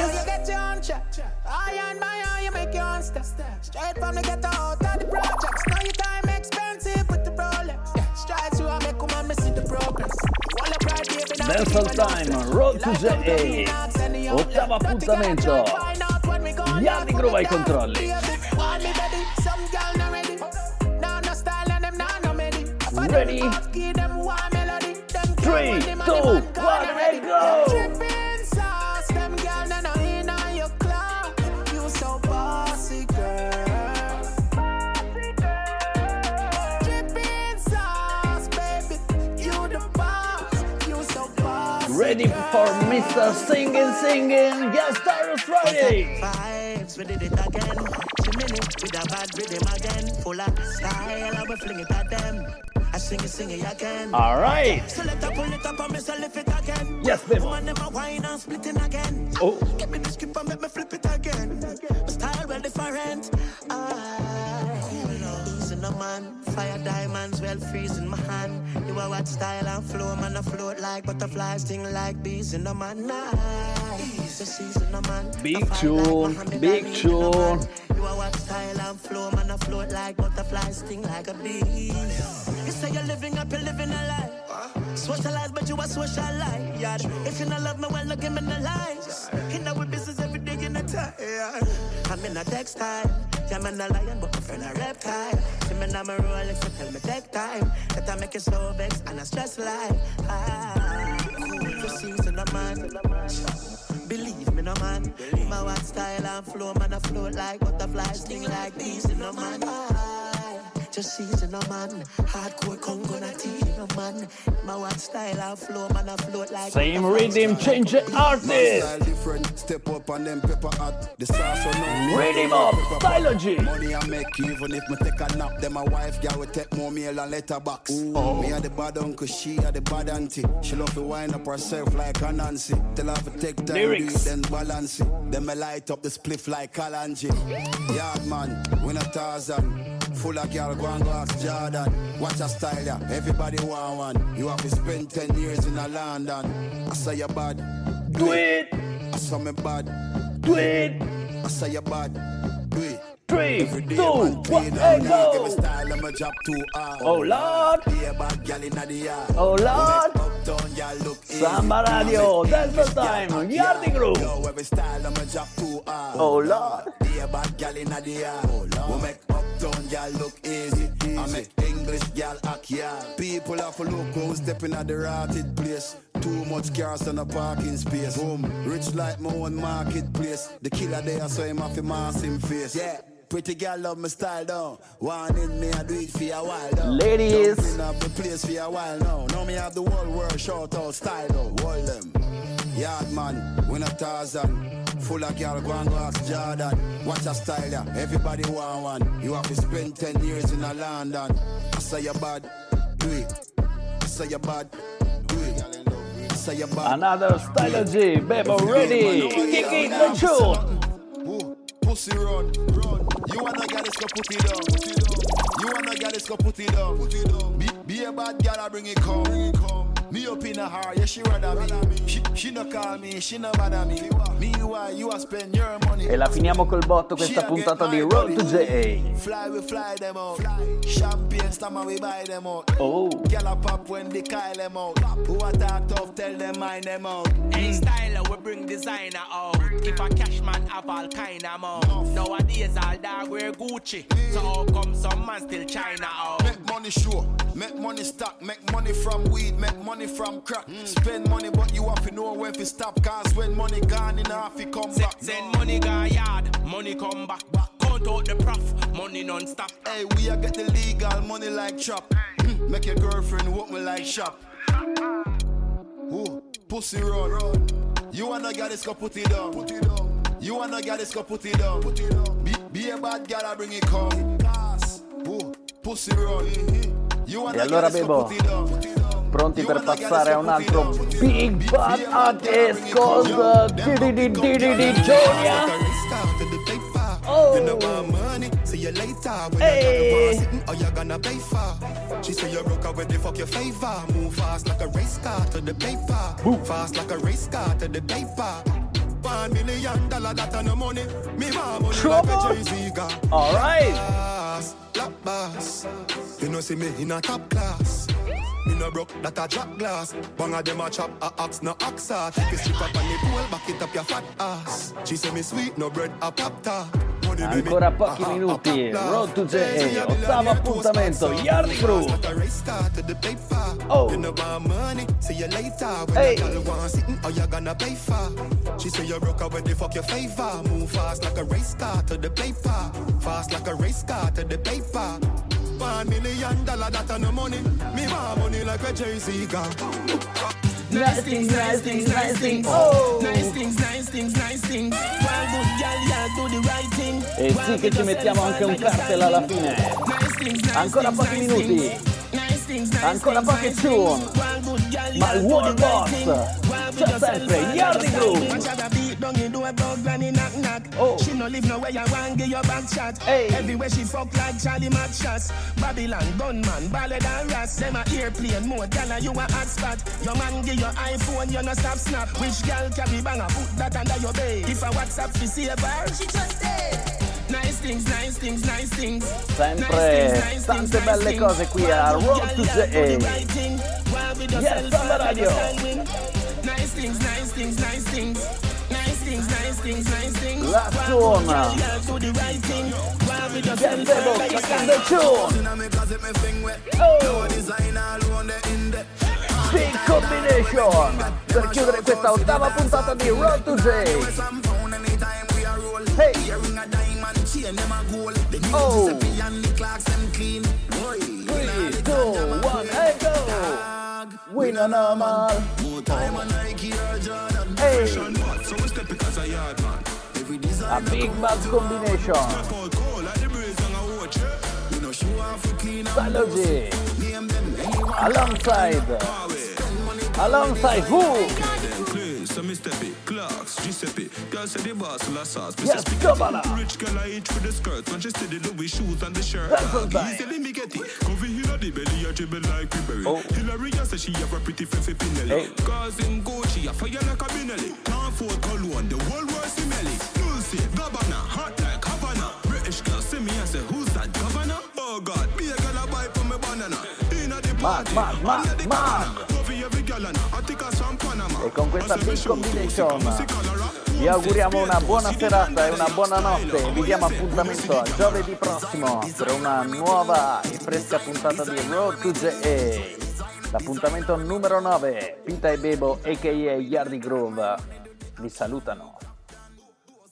Straight from the ghetto out of the projects. Now your time expensive with the Rolex. Yeah, strides you, I make woman, see the progress. Dancehall Time, Road to J. Ottavo appuntamento. Yardi Groove ai controlli. Ready? Three, two, one, and go! For Mr. Singing Singing? Yes, Cyrus Friday! Vibes, we did it again. Chimney with a bad rhythm again. Full of style, I will fling it at them. I sing it, sing it again. All right. So let her pull it up and say lift it again. Yes, baby. Woman never whine and splitting again. Oh. Give me the skip and make me flip it again. My style well different. Ah, I easing a man. Fire diamonds well freezing my hand. Are what style and flow, man. I float like butterflies, sting like bees in a the a man. Big I fly like tune, big a tune. You are what style and flow, man. I float like butterflies, sting like a bee. You say you're living up, you're living a lie. Socialize, but you a socialite. Yeah. If you not love me, well, look him in the lies. In our business every day in a time. I'm in a textile. Yeah, I'm a lion, but my friend a reptile. See me now, my Rolex, so tell me take time. That I make you so vexed and I stress life. Ah, cool for season, a man. Believe me, no man. My what style and flow, man, I float like butterflies, sting like bees in a man. I just season a man. Hardcore Congo natty in a man. My what style and flow, man, I float like Same rhythm, change the Style artist. different, step up and then pepper hot. The sauce on no Rhythm up, stylogy. Money I make even if me take a nap. Then my wife girl will take more meal and letterbox. Oh. Me a the bad uncle, she a the bad auntie. She love to wind up herself like a Nancy. Tell her to take time, Lyrics. do then balance it. Then me light up the spliff like Kalanji. Yard man, win a thousand. Full of girl, go and go ask Jordan. Watch a style, yeah. Everybody want one. You have to spend 10 years in a London. I say you bad. Do it, I saw me bad. do it. I say you bad. Do it. Three, Every day, two, man, play one, down and go. style, too hard. Oh, Lord. A bad gal inna the yard. Oh, Lord. Uptown, y'all look easy. Samba Radio, Dancehall Time, Yardi Groove. Yo, every I'ma drop too hard. Uh. Oh, Lord. Be a bad gal the yard. Oh, we make uptown, y'all look easy. I make English gal act yard. People have to look who's stepping at the rotted place. Too much cars on a parking space. Boom, rich like my own marketplace. The killer there, so him have to mask him face. Yeah. Pretty girl love my style down. One in me, I do it for a while down. Ladies. Up the place for a while now. Now me have the whole world shout out style though. Hold them. Yard man, win a thousand. Full of girl, go and go ask Jordan. Watch a style yeah. Everybody want one. You have to spend 10 years in a London. I say you bad, do it. I say you bad, do it. I say you bad. Another stylogy, Bebo ready. Kick it, the tune. Pussy run, run. You wanna get this go put it down. Put it down. You wanna get this go put it down. Put it down. Be, be a bad girl, I bring it come. Bring it come. Me up in a heart, yeah, she rather me. She, she no call me, she no bother me. Me why you a spend your money. E la finiamo col botto questa puntata di Road to JA. Fly, we fly them out. Champagne, stammer, we buy them out. Oh. A pop when they kyle them out. Who attack tough, tell them mind them out. Hey, styler, we bring designer out. If a cash man have all kind of mouth. Nowadays, all dog wear Gucci. So how come some man still China out? Make money sure, make money stack, make money from weed, make money from crack. Spend money, but you have to know when to stop. Cause when money gone, in half it come back. Send money go yard, money come back. Count out the prof, money non-stop. Hey, we a get the legal money like chop. [clears throat] Make your girlfriend walk me like shop. Ooh, pussy run. You wanna get this go put it down. Put it down. You wanna get this go put it down. Put it down. Be, be a bad girl, I bring it come. Ooh, pussy run. Mm-hmm. You E wanna allora get this go Bebo, put it down. Pronti per passare a un altro Big Bad at East Coast di di di di di di Junior? Oh. See you later. When Hey. you sitting, oh you gonna pay for? She say you broke up with the fuck your favor. Move fast like a race car to the paper. Move fast like a race car to the paper. One million dollar that the money. Me money like a Jay Z got. All right. Black boss. You know see me in a top class. Me no broke that a jack glass. Bang of them a chop a ox no oxa. Take a slip up on the pole, back it up your fat ass. She say me sweet, no bread a pop baby, Ancora pochi minuti, Road to JA, ottavo appuntamento, Yardi Crew. Oh. You money, see you later. When Hey. hey. girl want sitting, you gonna pay for? She say you broke when they fuck your favor. Move fast like a race car to the paper. Fast like a race car to the paper. One million dollar that the money. Me want money like a Jay Z got. Nice things, nice things, nice things. Oh. Nice things, nice things, nice things. One good girl, yeah, do the right thing. E sì che ci mettiamo anche un cartel alla fine. Ancora pochi minuti. Ancora poche tune. Ma il World Boss c'è sempre Yardi Crew. Oh. She no live nowhere you want give your back shot. Hey. Everywhere she fuck like Charlie Mac shots. Babylon, gunman, ballad and ras. Them a airplane mode, gal you a hot spot. Your man give your iPhone, you no stop snap. Which gal carry bang a put that under your bed? If a WhatsApp fi save her, she just dead. Nice things, nice things, nice things. Sempre tante belle cose qui a Road to JA. Yes, alla radio. Nice things, nice things, nice things. Nice things, nice things, nice things. La tuna. Do the right thing. While we just Get the book, get the tune. Oh. Big combination per chiudere questa ottava puntata di Road to J. Hey. Oh. 3, 2, 1, and go. We no normal time. A Nike or Jordan. Hey. So we step because I yard man. Every design. A big bad combination. Salogy. Alongside. Alongside who? Clarks, Giuseppe, Girl said the boss of sauce. Me Yes, Kabbalah. Rich girl I inch with the skirt. When she see the Louis shoes and the shirt. That's what Easily me get it. Cover here the belly, a dribble like Ribery. Oh. Hillary say she have a pretty face Pinelli. Hey. Cause in Gucci, I fire like a Benelli. Can't afford cologne, the whole world see melly. Lucy, Gabbana, hot like Havana. British girl see me and say, who's that governor? Oh God, be a girl a buy for me banana. Inna the Mad, party, mad, mad, mad. banana. Cover every girl and I think I some Panama. E con questa big combination vi auguriamo una buona serata e una buona notte. Vi diamo appuntamento a giovedì prossimo per una nuova e fresca puntata di Road to JA. L'appuntamento numero 9. Pita e Bebo, a.k.a. Yardi Groove, vi salutano.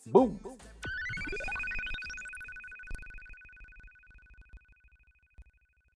Boom!